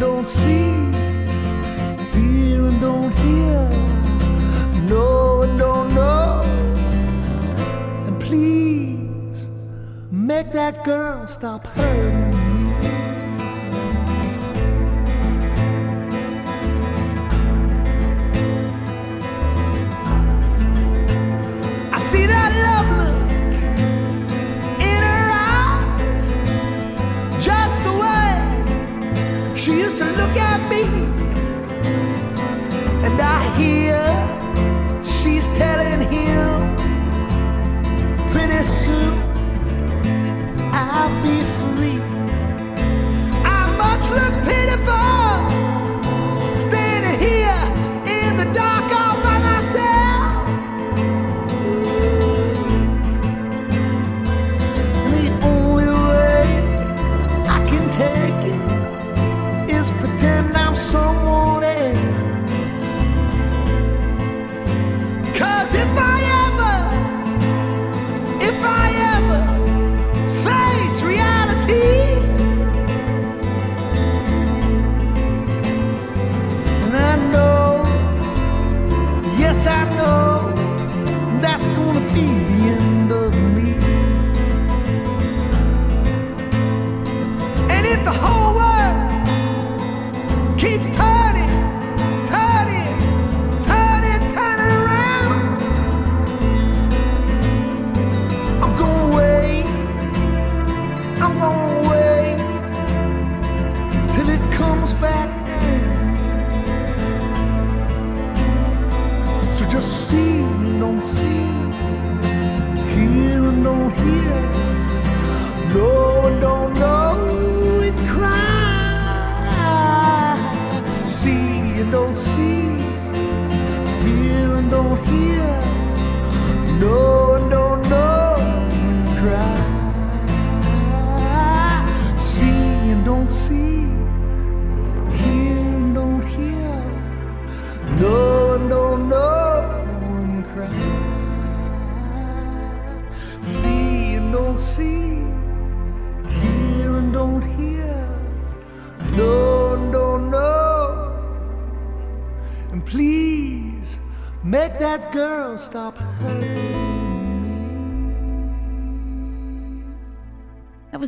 don't see, hear and don't hear, know and don't know, and please make that girl stop hurting look at me. And I hear she's telling him pretty soon see,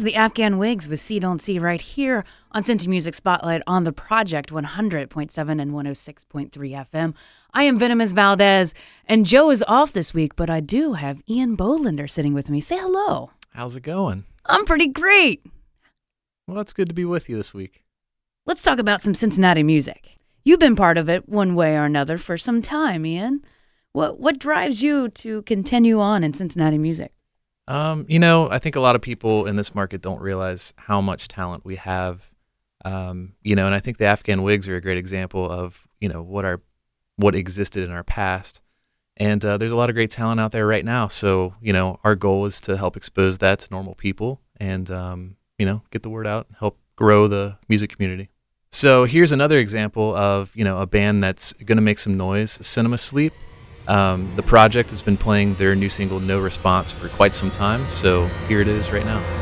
was the Afghan Whigs with See Don't See right here on Cincy Music Spotlight on the Project 100.7 and 106.3 FM. I am Venomous Valdez, and Joe is off this week, but I do have Ian Bolander sitting with me. Say hello. How's it going? I'm pretty great. Well, it's good to be with you this week. Let's talk about some Cincinnati music. You've been part of it one way or another for some time, Ian. What what drives you to continue on in Cincinnati music? Um, you know, I think a lot of people in this market don't realize how much talent we have Um, you know, and I think the Afghan Whigs are a great example of you know what our what existed in our past. And uh, there's a lot of great talent out there right now. So you know, our goal is to help expose that to normal people and um, you know get the word out, help grow the music community. So here's another example of you know a band that's going to make some noise. Cinema Sleep. Um, the project has been playing their new single "No Response" for quite some time. So here it is right now.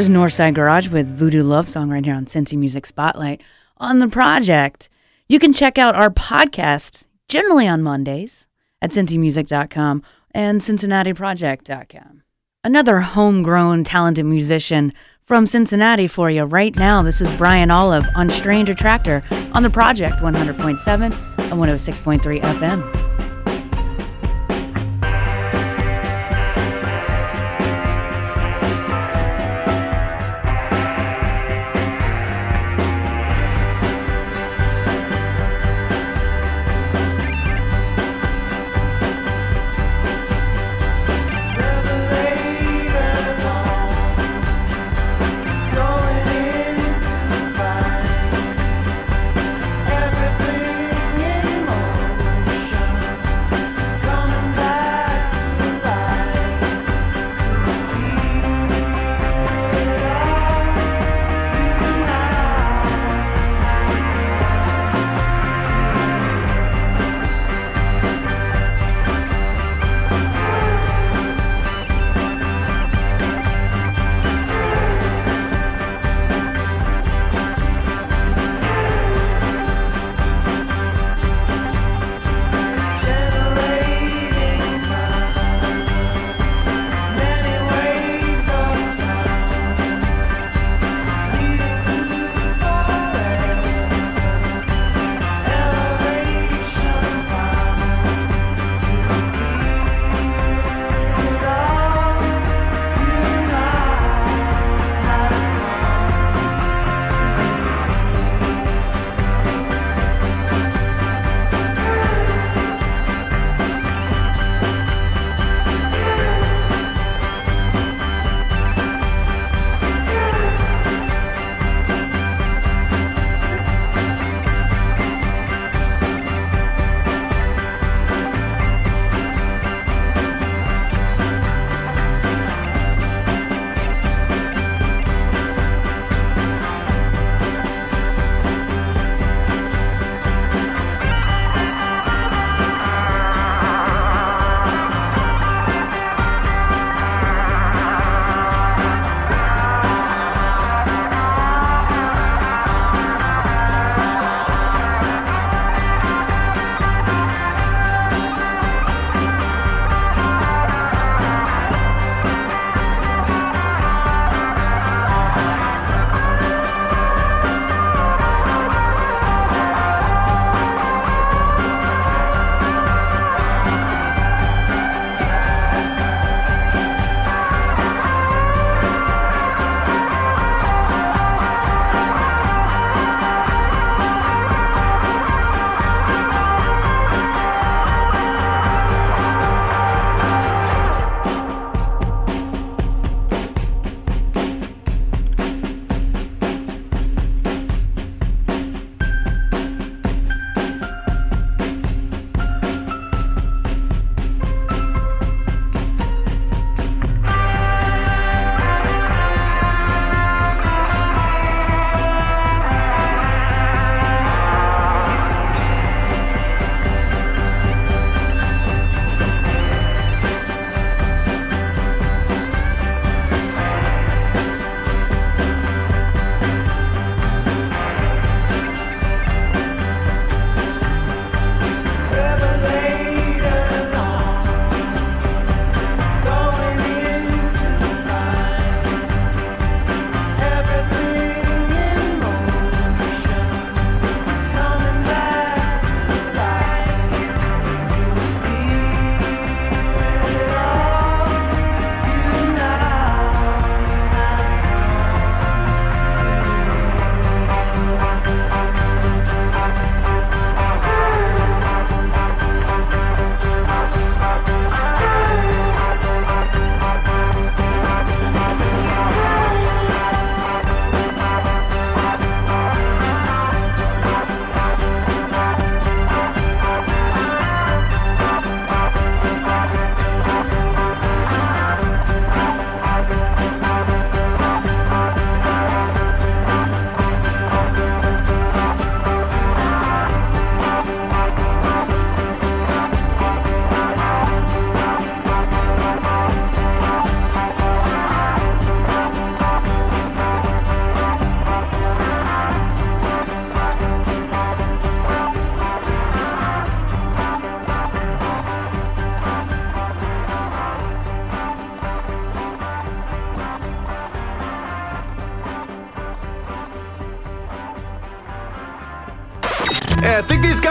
was Northside Garage with Voodoo Love Song right here on Cincy Music Spotlight on the project. You can check out our podcast generally on Mondays at cincymusic.com and cincinnatiproject.com. Another homegrown talented musician from Cincinnati for you right now. This is Brian Olive on Stranger Tractor on the project 100.7 and 106.3 FM.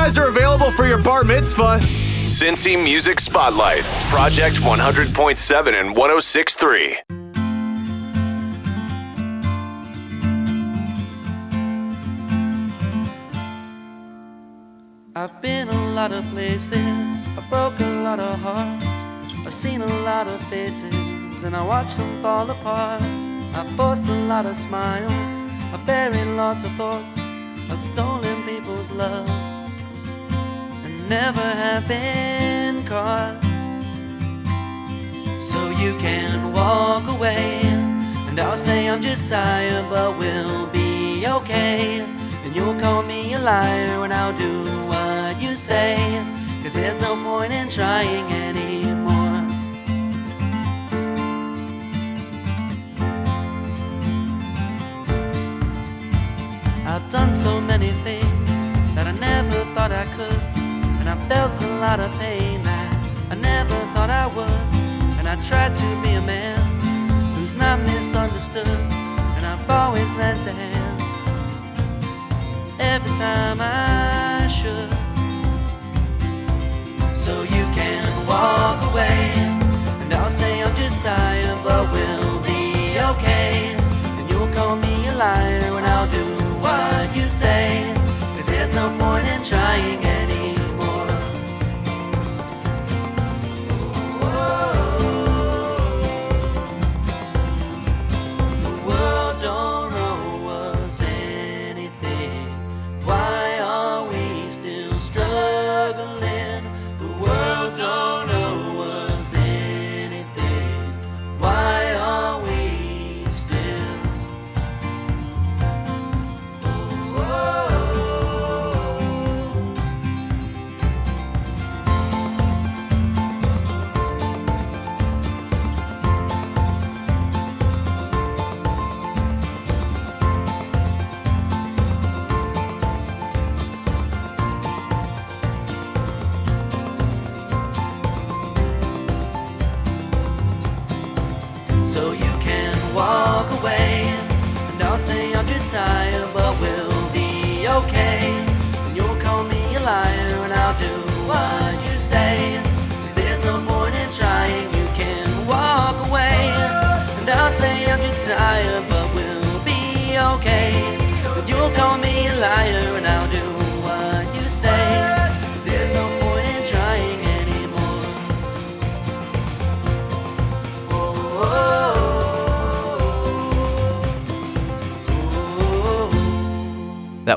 Guys are available for your bar mitzvah. Cincy Music Spotlight, Project 100.7 and 106.3. I've been a lot of places, I've broke a lot of hearts, I've seen a lot of faces, and I watched them fall apart. I've forced a lot of smiles, I've buried lots of thoughts, I've stolen people's love, and never have been caught. So you can walk away, and I'll say I'm just tired, but we'll be okay. And you'll call me a liar, and I'll do what you say. Cause there's no point in trying anymore. I've done so many things that I never thought I could. I felt a lot of pain that I never thought I would. And I tried to be a man who's not misunderstood. And I've always lent a hand every time I should. So you can walk away, and I'll say I'm just tired, but we'll be okay. And you'll call me a liar, and I'll do what you say. Cause there's no point in trying anymore.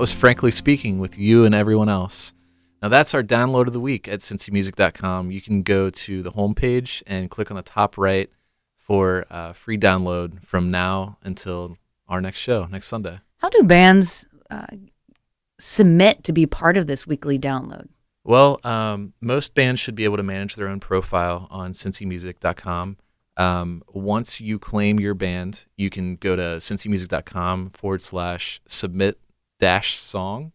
Was Frankly Speaking with you and everyone else. Now, that's our download of the week at cincymusic.com. You can go to the homepage and click on the top right for uh, free download from now until our next show, next Sunday. How do bands uh, submit to be part of this weekly download? Well, um, most bands should be able to manage their own profile on cincymusic.com. Um, once you claim your band, you can go to cincymusic.com forward slash submit dash song,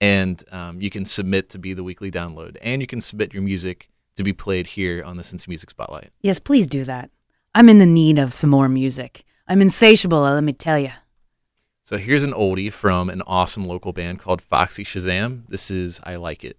and um, you can submit to be the weekly download, and you can submit your music to be played here on the Cincy Music Spotlight. Yes, please do that. I'm in the need of some more music. I'm insatiable, let me tell you. So here's an oldie from an awesome local band called Foxy Shazam. This is I Like It.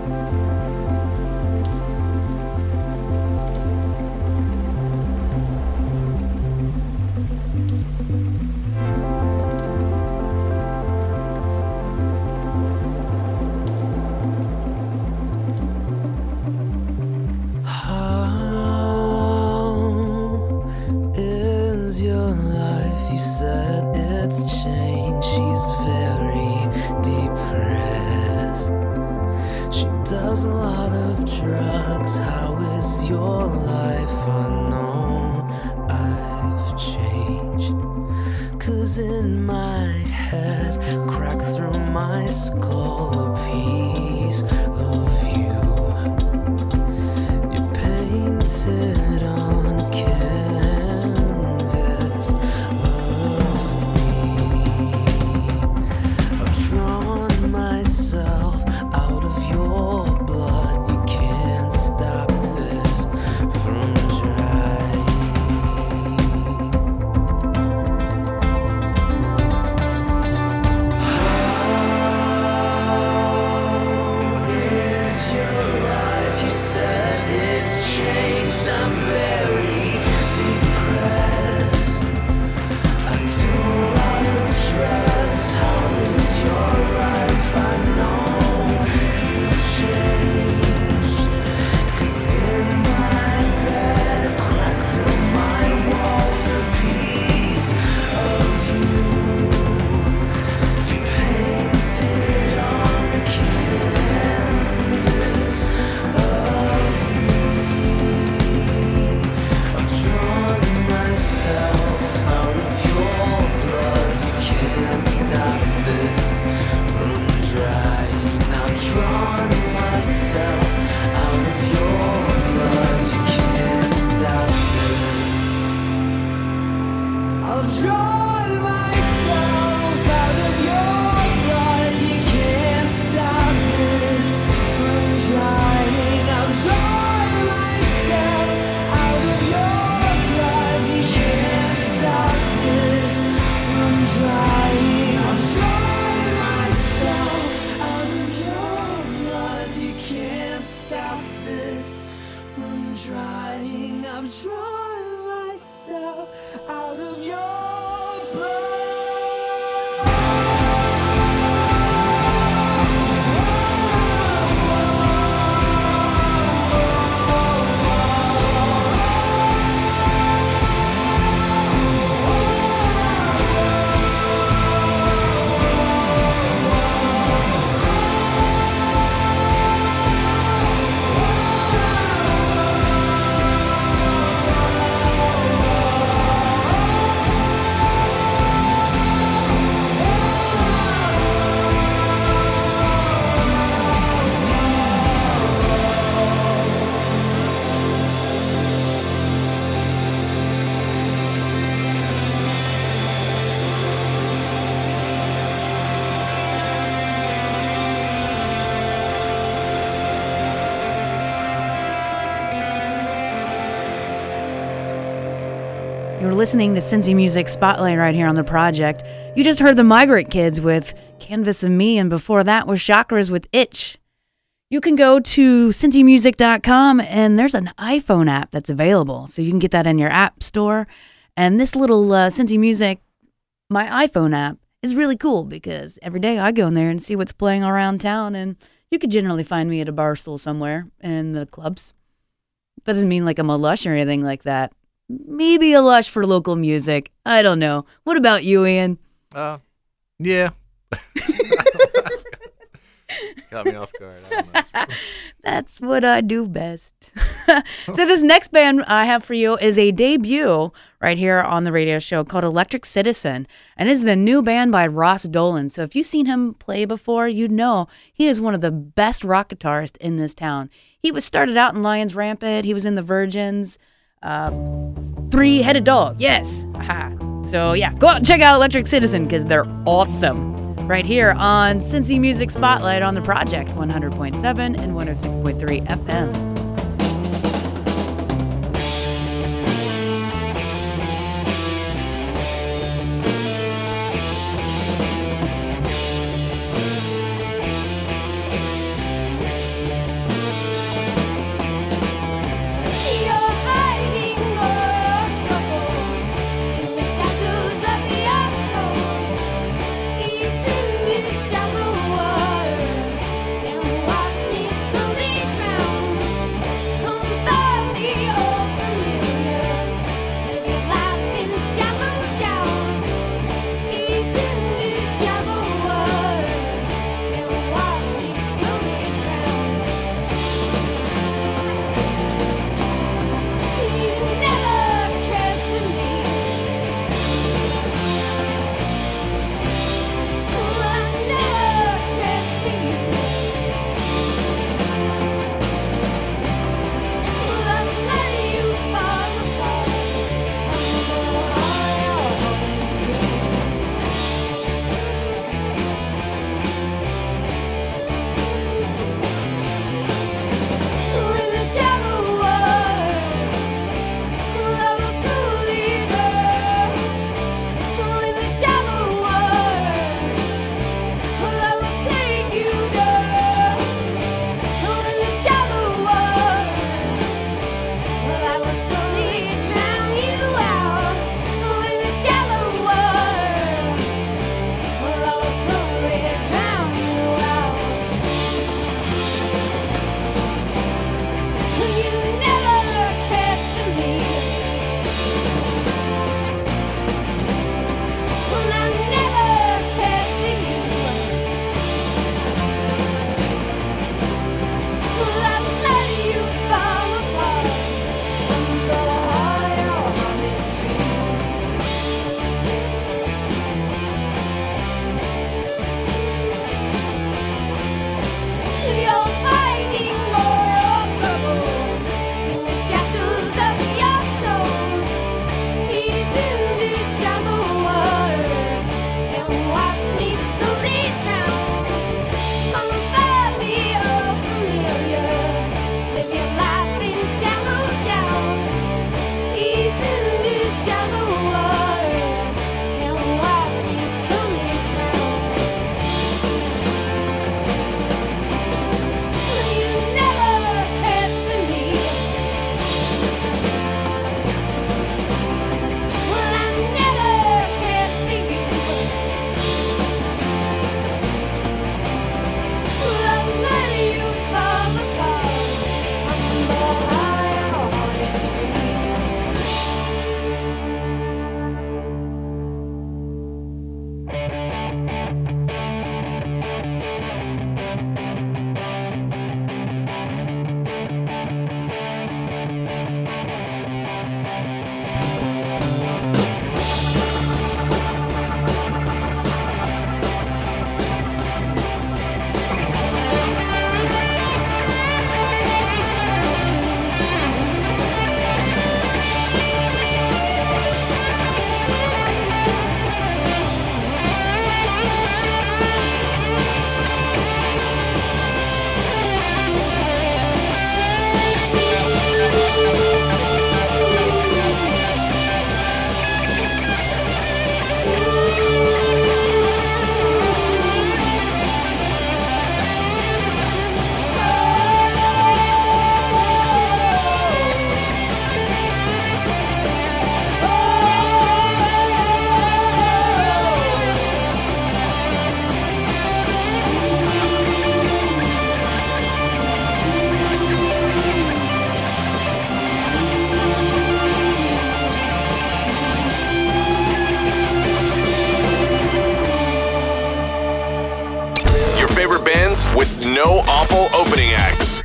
in my head crack through my skull a piece of listening to Cincy Music Spotlight right here on the project. You just heard the Migrant Kids with Canvas and Me, and before that was Chakras with Itch. You can go to cincymusic.com and there's an iPhone app that's available. So you can get that in your app store. And this little uh, Cincy Music, my iPhone app, is really cool because every day I go in there and see what's playing around town. And you could generally find me at a bar stool somewhere in the clubs. Doesn't mean like I'm a lush or anything like that. Maybe a lush for local music. I don't know. What about you, Ian? Uh, yeah. Got me off guard. I don't know. That's what I do best. so this next band I have for you is a debut right here on the radio show called Electric Citizen, and is the new band by Ross Dolan. So if you've seen him play before, you'd know he is one of the best rock guitarists in this town. He was started out in Lions Rampant. He was in the Virgins. Uh, Three-headed dog, yes. Aha. So yeah, go out and check out Electric Citizen because they're awesome. Right here on Cincy Music Spotlight on the Project 100.7 and 106.3 FM.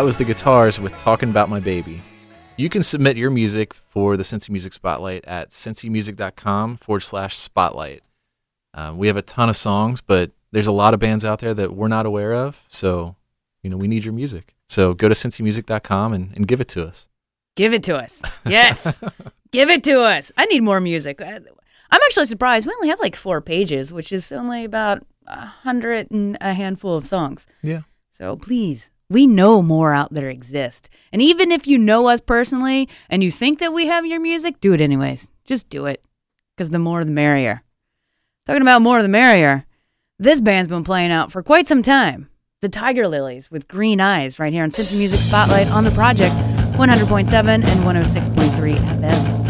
That was the guitars with Talking About My Baby. You can submit your music for the Cincy Music Spotlight at cincymusic.com forward slash spotlight. Um, we have a ton of songs, but there's a lot of bands out there that we're not aware of. So, you know, we need your music. So go to cincymusic.com and, and give it to us. Give it to us. Yes. Give it to us. I need more music. I- I'm actually surprised. We only have like four pages, which is only about a hundred and a handful of songs. Yeah. So please, we know more out there exist. And even if you know us personally and you think that we have your music, do it anyways. Just do it. Because the more the merrier. Talking about more the merrier, this band's been playing out for quite some time. The Tiger Lilies with Green Eyes right here on Cincy Music Spotlight on the project 100.7 and 106.3 FM.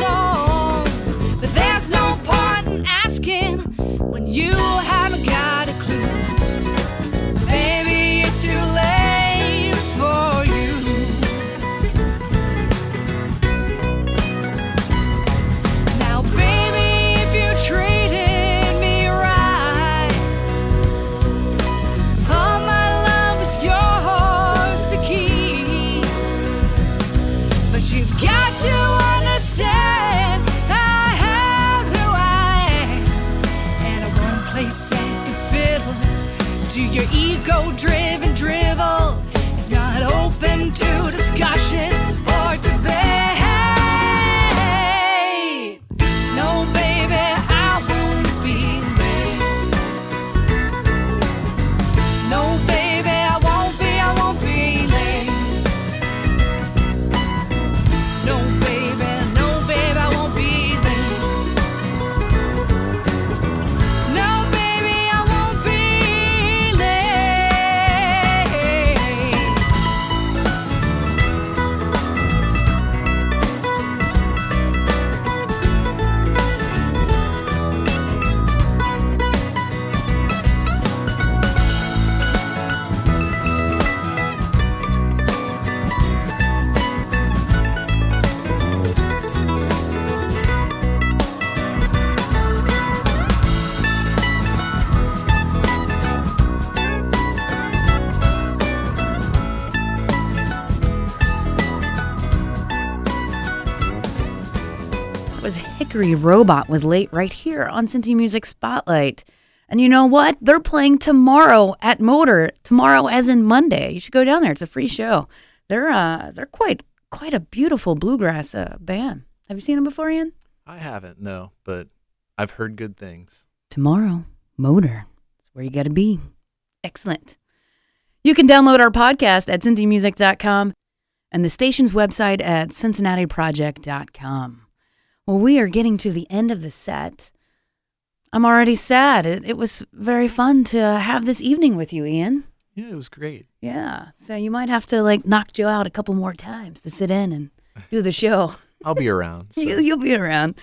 alone. But there's no point in asking when you That was Hickory Robot was Late right here on Cincy Music Spotlight. And you know what? They're playing tomorrow at MOTR. Tomorrow, as in Monday. You should go down there. It's a free show. They're uh, they're quite quite a beautiful bluegrass uh, band. Have you seen them before, Ian? I haven't, no, but I've heard good things. Tomorrow, MOTR. It's where you got to be. Excellent. You can download our podcast at cincymusic.com and the station's website at cincinnatiproject.com. Well, we are getting to the end of the set. I'm already sad. It, it was very fun to have this evening with you, Ian. Yeah, it was great. Yeah. So you might have to like knock Joe out a couple more times to sit in and do the show. I'll be around. So. You, you'll be around.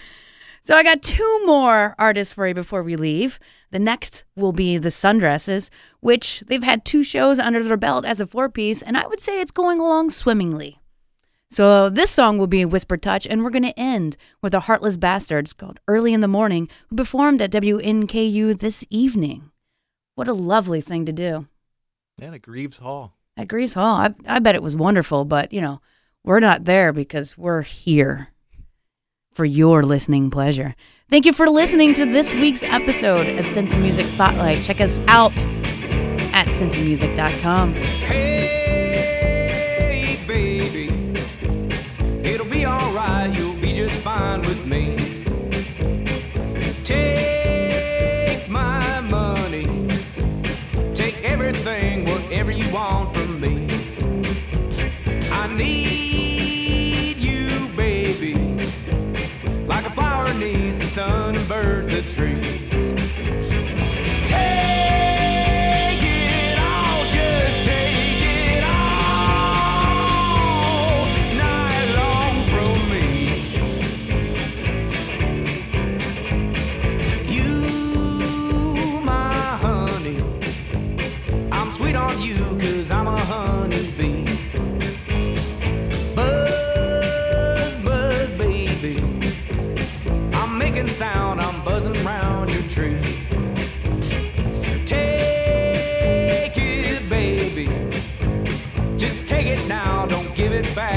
So I got two more artists for you before we leave. The next will be the Sundresses, which they've had two shows under their belt as a four piece, and I would say it's going along swimmingly. So this song will be Whisper Touch, and we're going to end with the Heartless Bastards called Early in the Morning, who performed at WNKU this evening. What a lovely thing to do And at Greaves Hall. at Greaves Hall. I, I bet it was wonderful, but you know, we're not there because we're here for your listening pleasure. Thank you for listening to this week's episode of Cincy Music Spotlight. Check us out at cincymusic.com. Hey, needs the sun and birds the trees.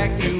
Give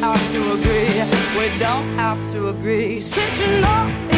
have to agree. We don't have to agree. Since you know